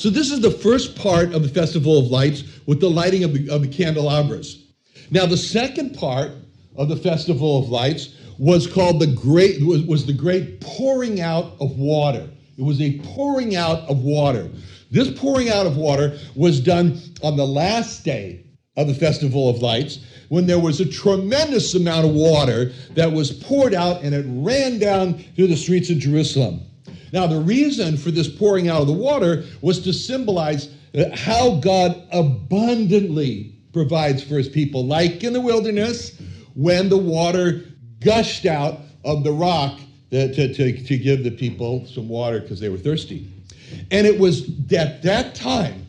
So this is the first part of the Festival of Lights with the lighting of the, of the candelabras. Now the second part of the Festival of Lights was called the great was, was the great pouring out of water. It was a pouring out of water. This pouring out of water was done on the last day of the Festival of Lights when there was a tremendous amount of water that was poured out and it ran down through the streets of Jerusalem. Now, the reason for this pouring out of the water was to symbolize uh, how God abundantly provides for his people, like in the wilderness when the water gushed out of the rock to, to, to give the people some water because they were thirsty. And it was at that time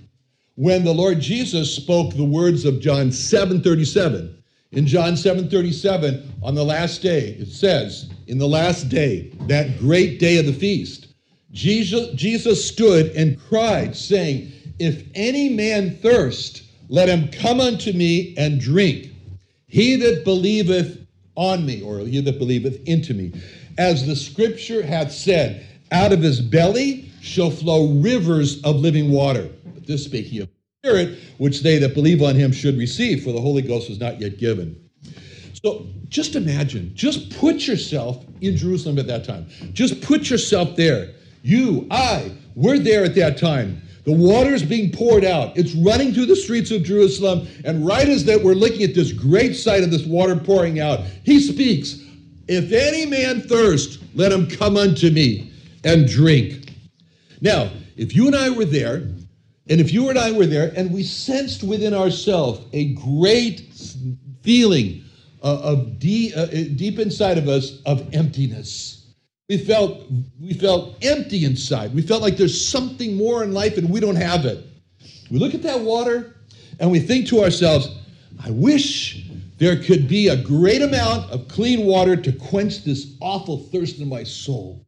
when the Lord Jesus spoke the words of John 7:37. In John 7:37, on the last day, it says, in the last day, that great day of the feast, Jesus, Jesus stood and cried, saying, If any man thirst, let him come unto me and drink. He that believeth on me, or he that believeth into me, as the scripture hath said, out of his belly shall flow rivers of living water. But this spake he of Spirit, which they that believe on him should receive, for the Holy Ghost was not yet given. So just imagine, just put yourself in Jerusalem at that time. Just put yourself there. You, I, we're there at that time. The water is being poured out. It's running through the streets of Jerusalem. And right as that we're looking at this great sight of this water pouring out, he speaks, If any man thirst, let him come unto me and drink. Now, if you and I were there, and if you and I were there, and we sensed within ourselves a great feeling of, of uh, deep inside of us of emptiness we felt we felt empty inside. We felt like there's something more in life and we don't have it. We look at that water and we think to ourselves, I wish there could be a great amount of clean water to quench this awful thirst in my soul.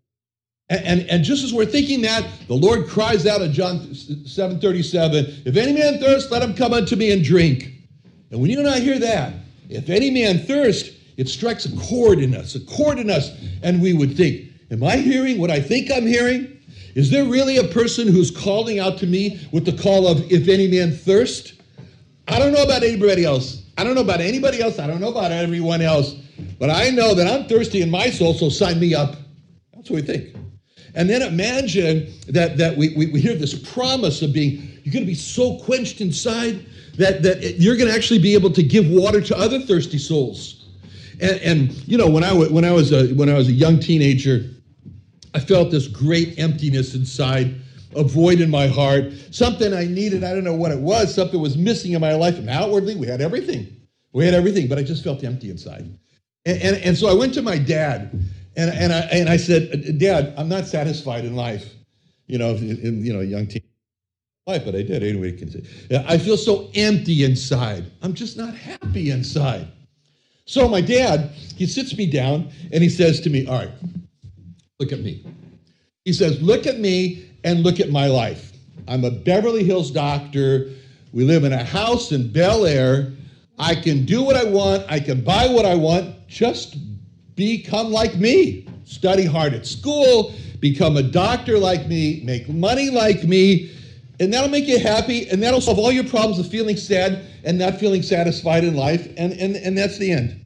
And, and, and, just as we're thinking that, the Lord cries out in John 7:37, if any man thirst, let him come unto me and drink. And when you and I hear that, if any man thirst, it strikes a chord in us, a chord in us, and we would think, Am I hearing what I think I'm hearing? Is there really a person who's calling out to me with the call of, if any man thirst? I don't know about anybody else. I don't know about anybody else. I don't know about everyone else. But I know that I'm thirsty in my soul, so sign me up. That's what we think. And then imagine that, that we, we, we hear this promise of being, you're going to be so quenched inside that, that you're going to actually be able to give water to other thirsty souls. And, and you know, when I, when, I was a, when I was a young teenager, I felt this great emptiness inside, a void in my heart, something I needed. I don't know what it was, something was missing in my life. And outwardly, we had everything. We had everything, but I just felt empty inside. And, and, and so I went to my dad and, and, I, and I said, Dad, I'm not satisfied in life. You know, in, you know, young teen life, but I did anyway. Can say. I feel so empty inside. I'm just not happy inside. So my dad, he sits me down and he says to me, All right, Look at me. He says, Look at me and look at my life. I'm a Beverly Hills doctor. We live in a house in Bel Air. I can do what I want. I can buy what I want. Just become like me. Study hard at school, become a doctor like me, make money like me, and that'll make you happy, and that'll solve all your problems of feeling sad and not feeling satisfied in life, and, and, and that's the end.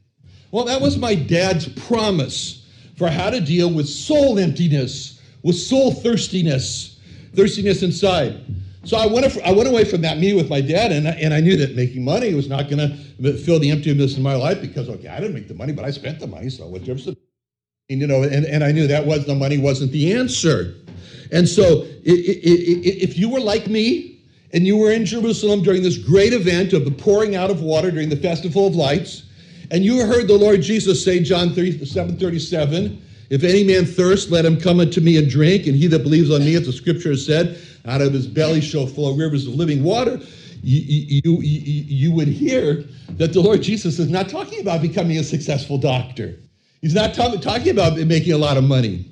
Well, that was my dad's promise for how to deal with soul emptiness, with soul thirstiness, thirstiness inside. So I went, I went away from that meeting with my dad, and I, and I knew that making money was not going to fill the emptiness in my life because, okay, I didn't make the money, but I spent the money, so what difference? And, you know, and, and I knew that was the money wasn't the answer. And so if you were like me and you were in Jerusalem during this great event of the pouring out of water during the Festival of Lights, and you heard the Lord Jesus say, John 3, 7 37, if any man thirst, let him come unto me and drink, and he that believes on me, as the scripture has said, out of his belly shall flow rivers of living water. You, you, you, you would hear that the Lord Jesus is not talking about becoming a successful doctor. He's not talk, talking about making a lot of money.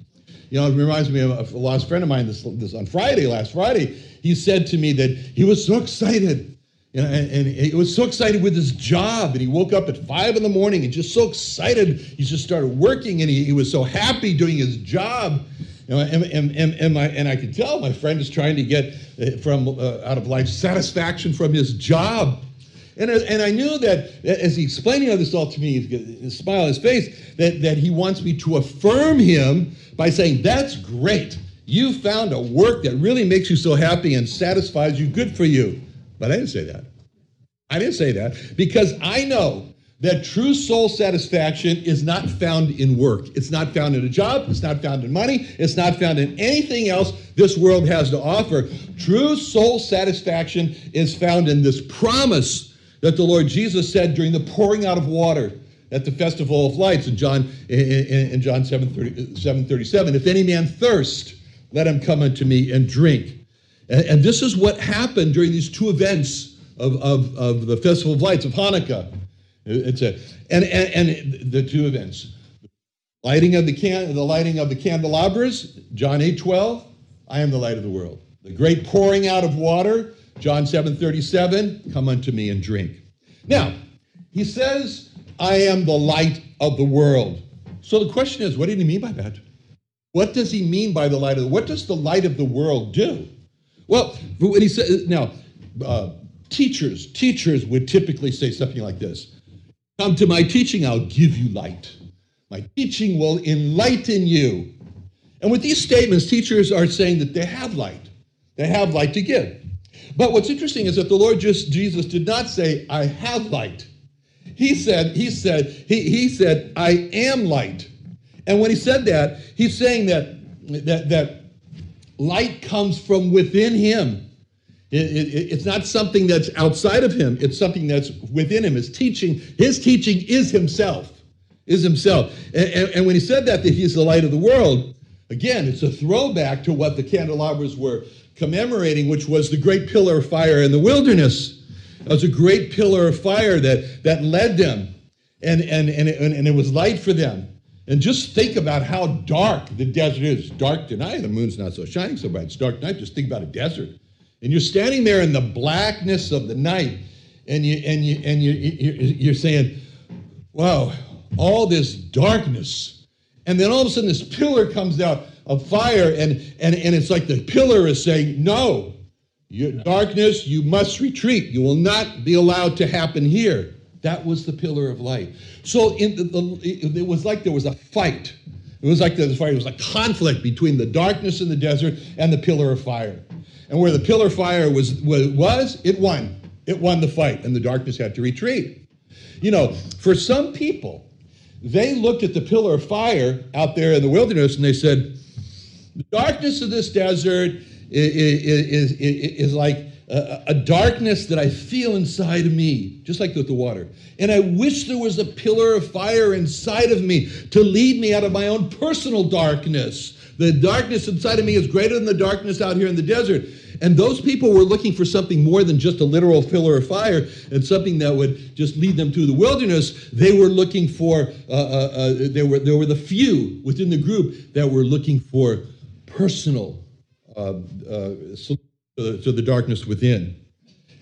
You know, it reminds me of a lost friend of mine this, this on Friday, last Friday. He said to me that he was so excited and, and, he was so excited with his job, and he woke up at five in the morning and just so excited. He just started working, and he, he was so happy doing his job. You know, and, and, and, and, my, and I could tell my friend is trying to get uh, from uh, out of life satisfaction from his job. And, and I knew that as he explaining all this all to me, a smile on his face, that, that he wants me to affirm him by saying, That's great. You found a work that really makes you so happy and satisfies you. Good for you. But I didn't say that. I didn't say that because I know that true soul satisfaction is not found in work. It's not found in a job. It's not found in money. It's not found in anything else this world has to offer. True soul satisfaction is found in this promise that the Lord Jesus said during the pouring out of water at the festival of lights in John in, in John 7, 30, 7 37. If any man thirst, let him come unto me and drink. And, and this is what happened during these two events of, of, of the Festival of Lights of Hanukkah. It's a, and, and, and the two events. Lighting of the can, the lighting of the candelabras, John 8, 12, I am the light of the world. The great pouring out of water, John 7, 37, come unto me and drink. Now, he says, I am the light of the world. So the question is, what did he mean by that? What does he mean by the light of the What does the light of the world do? Well, when he said, now, uh, teachers, teachers would typically say something like this Come to my teaching, I'll give you light. My teaching will enlighten you. And with these statements, teachers are saying that they have light. They have light to give. But what's interesting is that the Lord just, Jesus did not say, I have light. He said, he said, he, he said, I am light. And when he said that, he's saying that, that, that light comes from within him. It, it, it's not something that's outside of him. It's something that's within him. His teaching, his teaching is himself, is himself. And, and, and when he said that, that he's the light of the world, again, it's a throwback to what the candelabras were commemorating, which was the great pillar of fire in the wilderness. It was a great pillar of fire that, that led them, and, and, and, it, and it was light for them. And just think about how dark the desert is. Dark tonight, the moon's not so shining so bright. It's dark night. Just think about a desert. And you're standing there in the blackness of the night, and you and you and you you're saying, "Wow, all this darkness." And then all of a sudden, this pillar comes out of fire, and and and it's like the pillar is saying, "No, darkness, you must retreat. You will not be allowed to happen here." That was the pillar of light. So the, the, it, it was like there was a fight. It was like there was, was a conflict between the darkness in the desert and the pillar of fire. And where the pillar of fire was, was, it won. It won the fight, and the darkness had to retreat. You know, for some people, they looked at the pillar of fire out there in the wilderness and they said, the darkness of this desert is, is, is, is like a, a, darkness that I feel inside of me, just like with the water. And I wish there was a pillar of fire inside of me to lead me out of my own personal darkness. The darkness inside of me is greater than the darkness out here in the desert. And those people were looking for something more than just a literal pillar of fire and something that would just lead them to the wilderness. They were looking for, uh, uh, uh, there, were, there were the few within the group that were looking for personal uh, uh, to the darkness within.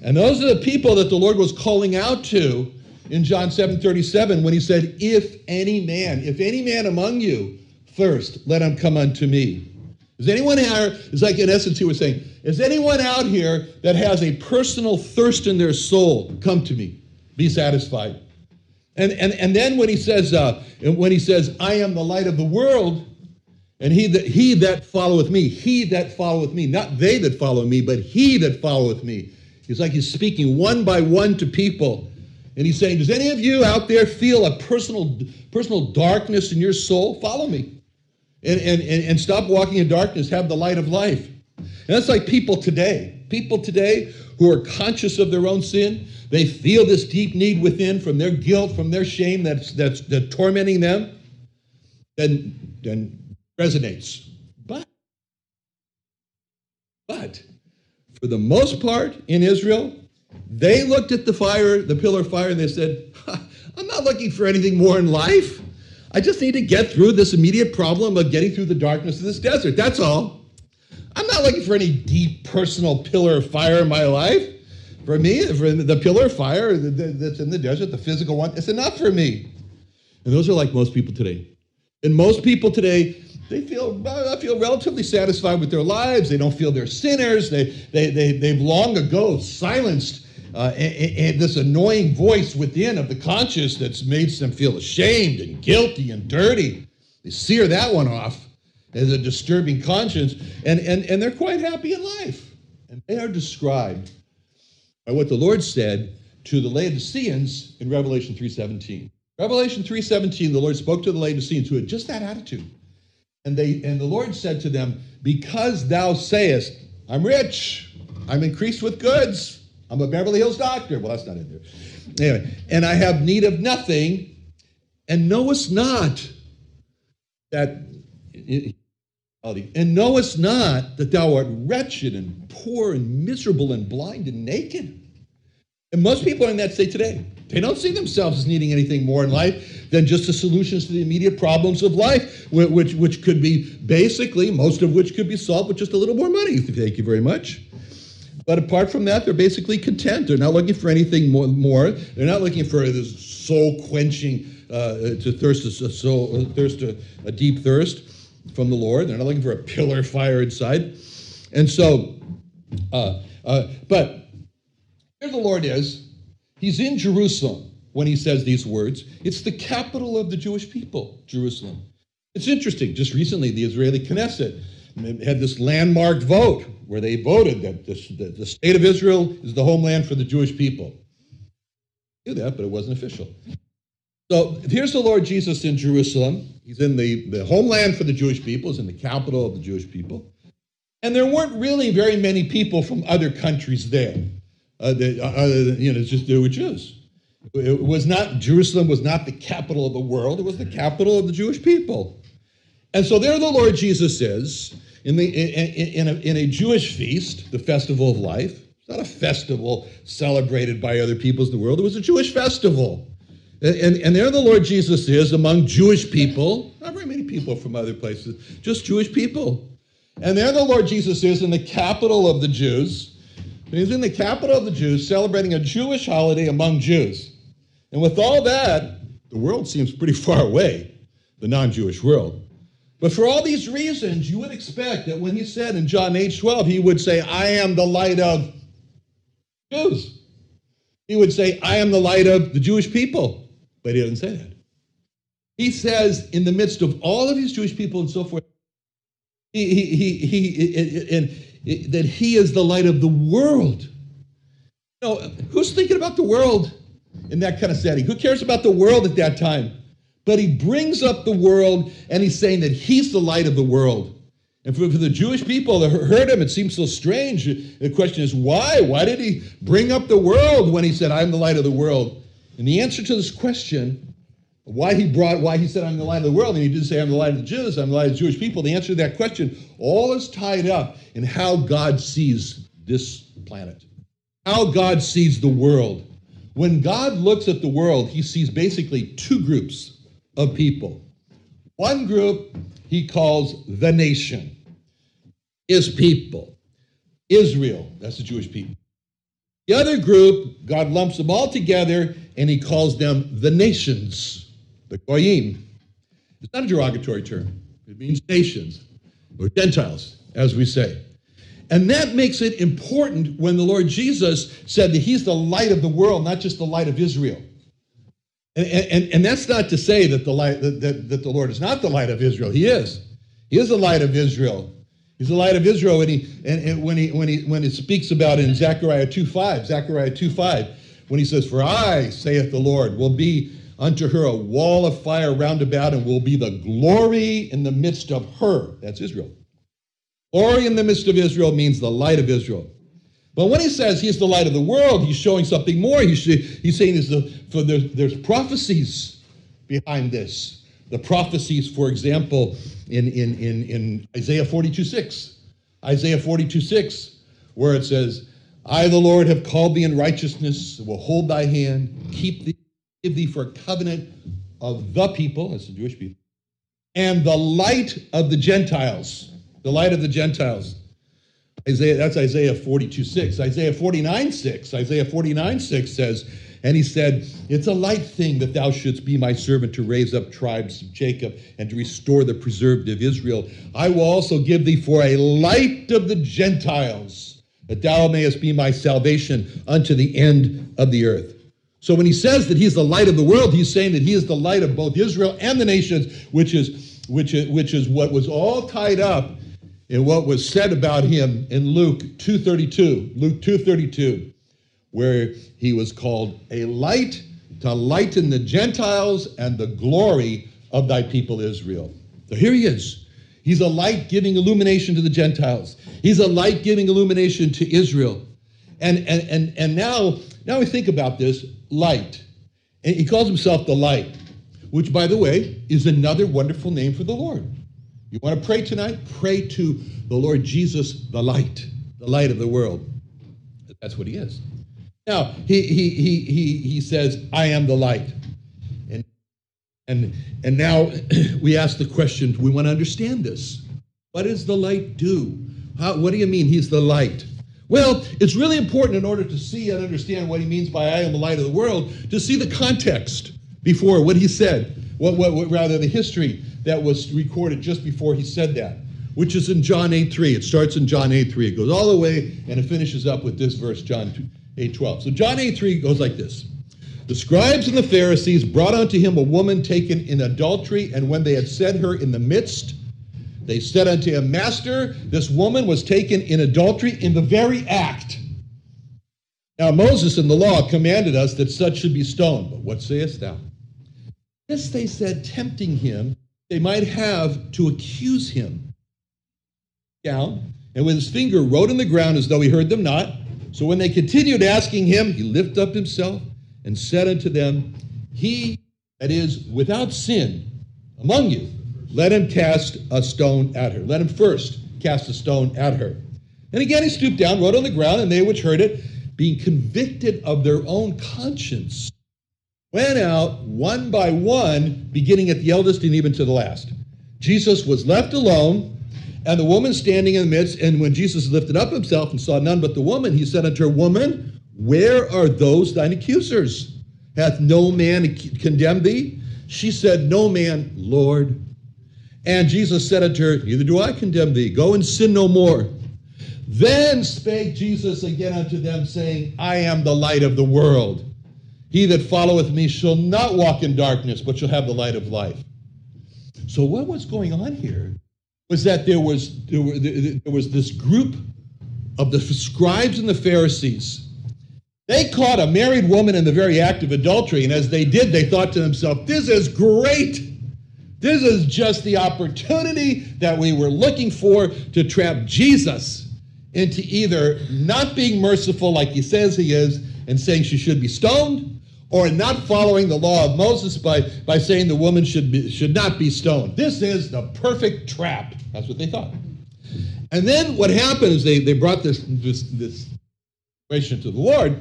And those are the people that the Lord was calling out to in John 7 37 when he said, If any man, if any man among you thirst, let him come unto me. Is anyone here, it's like in essence he was saying, is anyone out here that has a personal thirst in their soul, come to me, be satisfied. And, and, and then when he says, uh, when he says, I am the light of the world, And he that he that followeth me, he that followeth me, not they that follow me, but he that followeth me. It's like he's speaking one by one to people. And he's saying, Does any of you out there feel a personal, personal darkness in your soul? Follow me. And, and, and, and stop walking in darkness, have the light of life. And that's like people today. People today who are conscious of their own sin, they feel this deep need within from their guilt, from their shame that's, that's, that's tormenting them, then, then resonates. But, but, for the most part in Israel, they looked at the fire, the pillar of fire, and they said, I'm not looking for anything more in life. I just need to get through this immediate problem of getting through the darkness of this desert. That's all. I'm not looking for any deep personal pillar of fire in my life. For me, for the pillar of fire that's in the desert, the physical one, it's enough for me. And those are like most people today. And most people today, they feel, I feel relatively satisfied with their lives. They don't feel they're sinners. They, they, they, they've long ago silenced uh, and, and this annoying voice within of the conscience that's made them feel ashamed and guilty and dirty. They sear that one off as a disturbing conscience, and, and, and they're quite happy in life. And they are described by what the Lord said to the Laodiceans in Revelation 3.17. Revelation 3.17, the Lord spoke to the Laodiceans who had just that attitude. And they and the Lord said to them, Because thou sayest, I'm rich, I'm increased with goods, I'm a Beverly Hills doctor. Well, that's not in there. Anyway, and I have need of nothing, and knowest not that and knowest not that thou art wretched and poor and miserable and blind and naked. And most people are in that state today. They don't see themselves as needing anything more in life than just the solutions to the immediate problems of life, which, which could be basically, most of which could be solved with just a little more money. Thank you very much. But apart from that, they're basically content. They're not looking for anything more. They're not looking for this soul quenching, uh, to thirst a soul, uh, thirst a, a deep thirst from the Lord. They're not looking for a pillar fire inside. And so, uh, uh, but here the Lord is. He's in Jerusalem when he says these words. It's the capital of the Jewish people, Jerusalem. It's interesting. Just recently, the Israeli Knesset had this landmark vote where they voted that the, state of Israel is the homeland for the Jewish people. knew that, but it wasn't official. So here's the Lord Jesus in Jerusalem. He's in the, the homeland for the Jewish people, he's in the capital of the Jewish people. And there weren't really very many people from other countries there. Uh, that, uh, other than, you know, it's just there were Jews. It was not, Jerusalem was not the capital of the world, it was the capital of the Jewish people. And so there the Lord Jesus is in, the, in, in, a, in a Jewish feast, the festival of life. It's not a festival celebrated by other peoples in the world, it was a Jewish festival. And, and there the Lord Jesus is among Jewish people, not very many people from other places, just Jewish people. And there the Lord Jesus is in the capital of the Jews. He's in the capital of the Jews celebrating a Jewish holiday among Jews. And with all that, the world seems pretty far away, the non Jewish world. But for all these reasons, you would expect that when he said in John 8 12, he would say, I am the light of Jews. He would say, I am the light of the Jewish people. But he doesn't say that. He says, in the midst of all of these Jewish people and so forth, he, he, he, he and, that he is the light of the world. You know, who's thinking about the world in that kind of setting? Who cares about the world at that time? But he brings up the world and he's saying that he's the light of the world. And for, for the Jewish people that heard him, it seems so strange. The question is, why? Why did he bring up the world when he said, I'm the light of the world? And the answer to this question, why he brought, why he said, I'm the light of the world, and he didn't say, I'm the light of the Jews, I'm the light of the Jewish people, the answer to that question all is tied up in how God sees this planet, how God sees the world. When God looks at the world, he sees basically two groups of people. One group he calls the nation, his people. Israel, that's the Jewish people. The other group, God lumps them all together and he calls them the nations, the Goyim. It's not a derogatory term, it means nations or Gentiles, as we say. And that makes it important when the Lord Jesus said that he's the light of the world, not just the light of Israel. And, and, and that's not to say that the, light, that, that, that the Lord is not the light of Israel. He is. He is the light of Israel. He's the light of Israel, and, he, and, and when, he, when, he, when he speaks about in Zechariah 2.5, Zechariah 2.5, when he says, For I, saith the Lord, will be unto her a wall of fire round about, and will be the glory in the midst of her. That's Israel. Glory in the midst of Israel means the light of Israel. But when he says he's the light of the world, he's showing something more. He's, he's saying there's, the, for there's, there's prophecies behind this. The prophecies, for example, in, in, in, in Isaiah 42 6. Isaiah 42 6, where it says, I, the Lord, have called thee in righteousness, will hold thy hand, keep thee, give thee for a covenant of the people, that's the Jewish people, and the light of the Gentiles. The light of the Gentiles. Isaiah, that's Isaiah 42 6. Isaiah 49 6. Isaiah 49 6 says, and he said, It's a light thing that thou shouldst be my servant to raise up tribes of Jacob and to restore the preserved of Israel. I will also give thee for a light of the Gentiles, that thou mayest be my salvation unto the end of the earth. So when he says that he's the light of the world, he's saying that he is the light of both Israel and the nations, which is which is, which is what was all tied up in what was said about him in Luke 2:32. Luke 2:32 where he was called a light to lighten the Gentiles and the glory of thy people Israel. So here he is. He's a light giving illumination to the Gentiles. He's a light giving illumination to Israel. And, and, and, and now, now we think about this light. And he calls himself the light, which, by the way, is another wonderful name for the Lord. You want to pray tonight? Pray to the Lord Jesus, the light, the light of the world. That's what he is. Now, he, he, he, he, he says, I am the light. And, and, and now we ask the question we want to understand this. What does the light do? How, what do you mean he's the light? Well, it's really important in order to see and understand what he means by I am the light of the world to see the context before what he said, what, what, what rather the history that was recorded just before he said that, which is in John 8 3. It starts in John 8 3. It goes all the way and it finishes up with this verse, John 2. 8:12. So John 8:3 goes like this. The scribes and the Pharisees brought unto him a woman taken in adultery, and when they had set her in the midst, they said unto him, Master, this woman was taken in adultery in the very act. Now Moses in the law commanded us that such should be stoned. But what sayest thou? This they said, tempting him, they might have to accuse him. Down, and with his finger wrote in the ground as though he heard them not. So when they continued asking him, he lifted up himself and said unto them, He that is without sin among you, let him cast a stone at her. Let him first cast a stone at her. And again he stooped down, wrote on the ground, and they which heard it, being convicted of their own conscience, went out one by one, beginning at the eldest and even to the last. Jesus was left alone and the woman standing in the midst, and when Jesus lifted up himself and saw none but the woman, he said unto her, Woman, where are those thine accusers? Hath no man condemned thee? She said, No man, Lord. And Jesus said unto her, Neither do I condemn thee. Go and sin no more. Then spake Jesus again unto them, saying, I am the light of the world. He that followeth me shall not walk in darkness, but shall have the light of life. So, what was going on here was that there was, there, were, there was this group of the scribes and the Pharisees. They caught a married woman in the very act of adultery, and as they did, they thought to themselves, This is great. This is just the opportunity that we were looking for to trap Jesus into either not being merciful like he says he is and saying she should be stoned, or not following the law of Moses by, by saying the woman should, be, should not be stoned. This is the perfect trap. That's what they thought. And then what happened is they, they brought this, this, this situation to the Lord,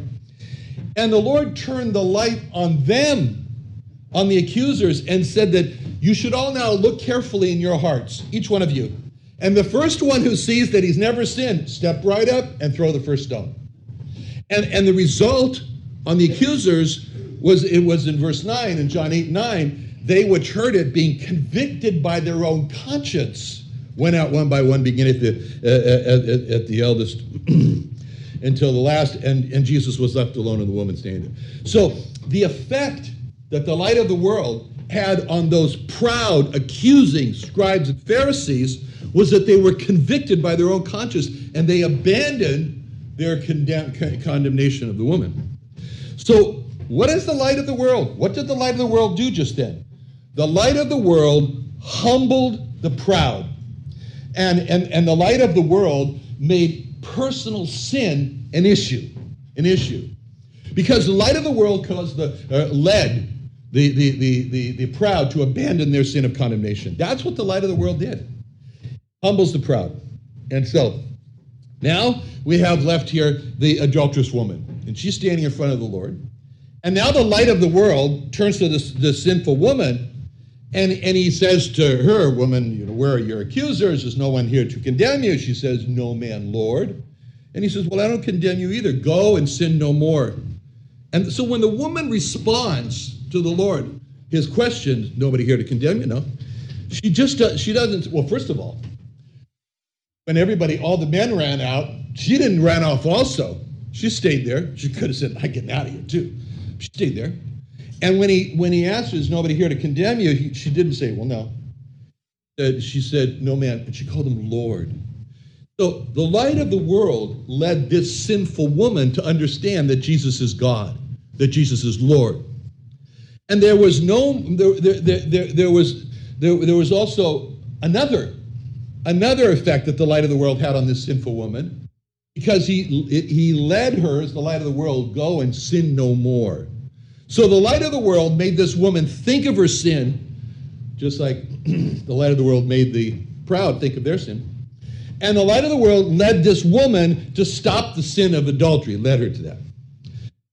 and the Lord turned the light on them, on the accusers, and said that you should all now look carefully in your hearts, each one of you. And the first one who sees that he's never sinned, step right up and throw the first stone. And, and the result on the accusers was it was in verse 9 in John 8 9, they which heard it being convicted by their own conscience went out one by one, beginning at the, uh, at, at, the eldest until the last, and, and Jesus was left alone and the woman standing. So the effect that the light of the world had on those proud, accusing scribes and Pharisees was that they were convicted by their own conscience and they abandoned their condemn- condemnation of the woman. So, what is the light of the world? What did the light of the world do just then? The light of the world humbled the proud. And, and, and the light of the world made personal sin an issue. An issue. Because the light of the world caused the, uh, led the, the, the, the, the proud to abandon their sin of condemnation. That's what the light of the world did. Humbles the proud. And so, now we have left here the adulterous woman, and she's standing in front of the Lord. And now the light of the world turns to this, this sinful woman, and, and he says to her, Woman, you know, where are your accusers? Is no one here to condemn you? She says, No man, Lord. And he says, Well, I don't condemn you either. Go and sin no more. And so when the woman responds to the Lord, his question, nobody here to condemn you, no. She just does, she doesn't, well, first of all, when everybody, all the men ran out, she didn't run off also. She stayed there. She could have said, I'm getting out of here too. She stayed there. And when he when he asked, "Is nobody here to condemn you?" He, she didn't say, "Well, no." She said, "No, man," and she called him Lord. So the light of the world led this sinful woman to understand that Jesus is God, that Jesus is Lord. And there was no there there, there, there was there, there was also another another effect that the light of the world had on this sinful woman because he he led her as the light of the world go and sin no more so the light of the world made this woman think of her sin, just like the light of the world made the proud think of their sin. And the light of the world led this woman to stop the sin of adultery, led her to that.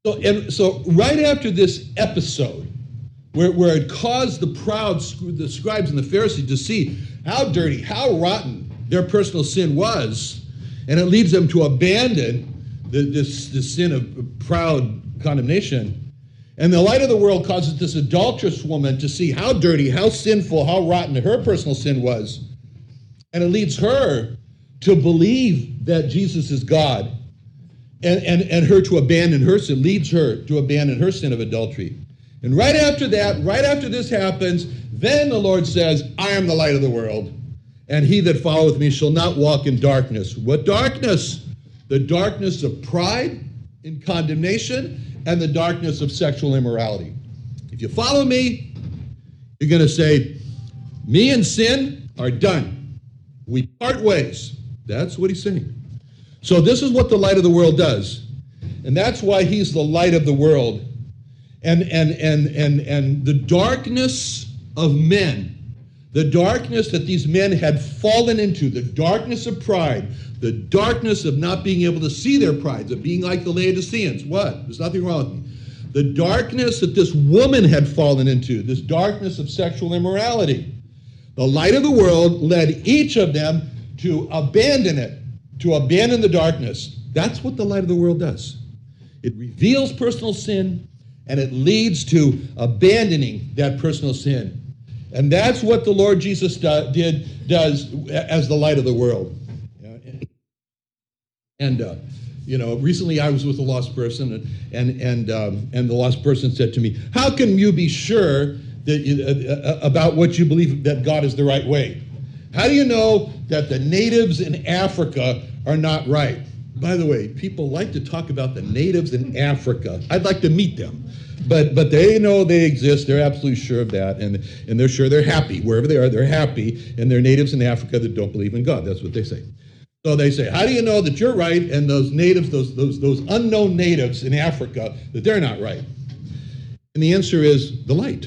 So, and so right after this episode, where, where it caused the proud, the scribes and the Pharisees to see how dirty, how rotten their personal sin was, and it leads them to abandon the, this, this sin of proud condemnation, and the light of the world causes this adulterous woman to see how dirty, how sinful, how rotten her personal sin was. And it leads her to believe that Jesus is God and, and, and her to abandon her sin, leads her to abandon her sin of adultery. And right after that, right after this happens, then the Lord says, I am the light of the world, and he that followeth me shall not walk in darkness. What darkness? The darkness of pride and condemnation and the darkness of sexual immorality. If you follow me, you're going to say, Me and sin are done. We part ways. That's what he's saying. So, this is what the light of the world does. And that's why he's the light of the world. And, and, and, and, and the darkness of men, the darkness that these men had fallen into, the darkness of pride, the darkness of not being able to see their prides, of being like the Laodiceans. What? There's nothing wrong with me. The darkness that this woman had fallen into, this darkness of sexual immorality. The light of the world led each of them to abandon it, to abandon the darkness. That's what the light of the world does. It reveals personal sin and it leads to abandoning that personal sin. And that's what the Lord Jesus do, did does as the light of the world. And uh, you know, recently I was with a lost person, and and and, um, and the lost person said to me, "How can you be sure that you, uh, uh, about what you believe that God is the right way? How do you know that the natives in Africa are not right?" By the way, people like to talk about the natives in Africa. I'd like to meet them. But but they know they exist. They're absolutely sure of that, and and they're sure they're happy wherever they are. They're happy, and they're natives in Africa that don't believe in God. That's what they say. So they say, how do you know that you're right and those natives, those, those, those unknown natives in Africa, that they're not right? And the answer is the light.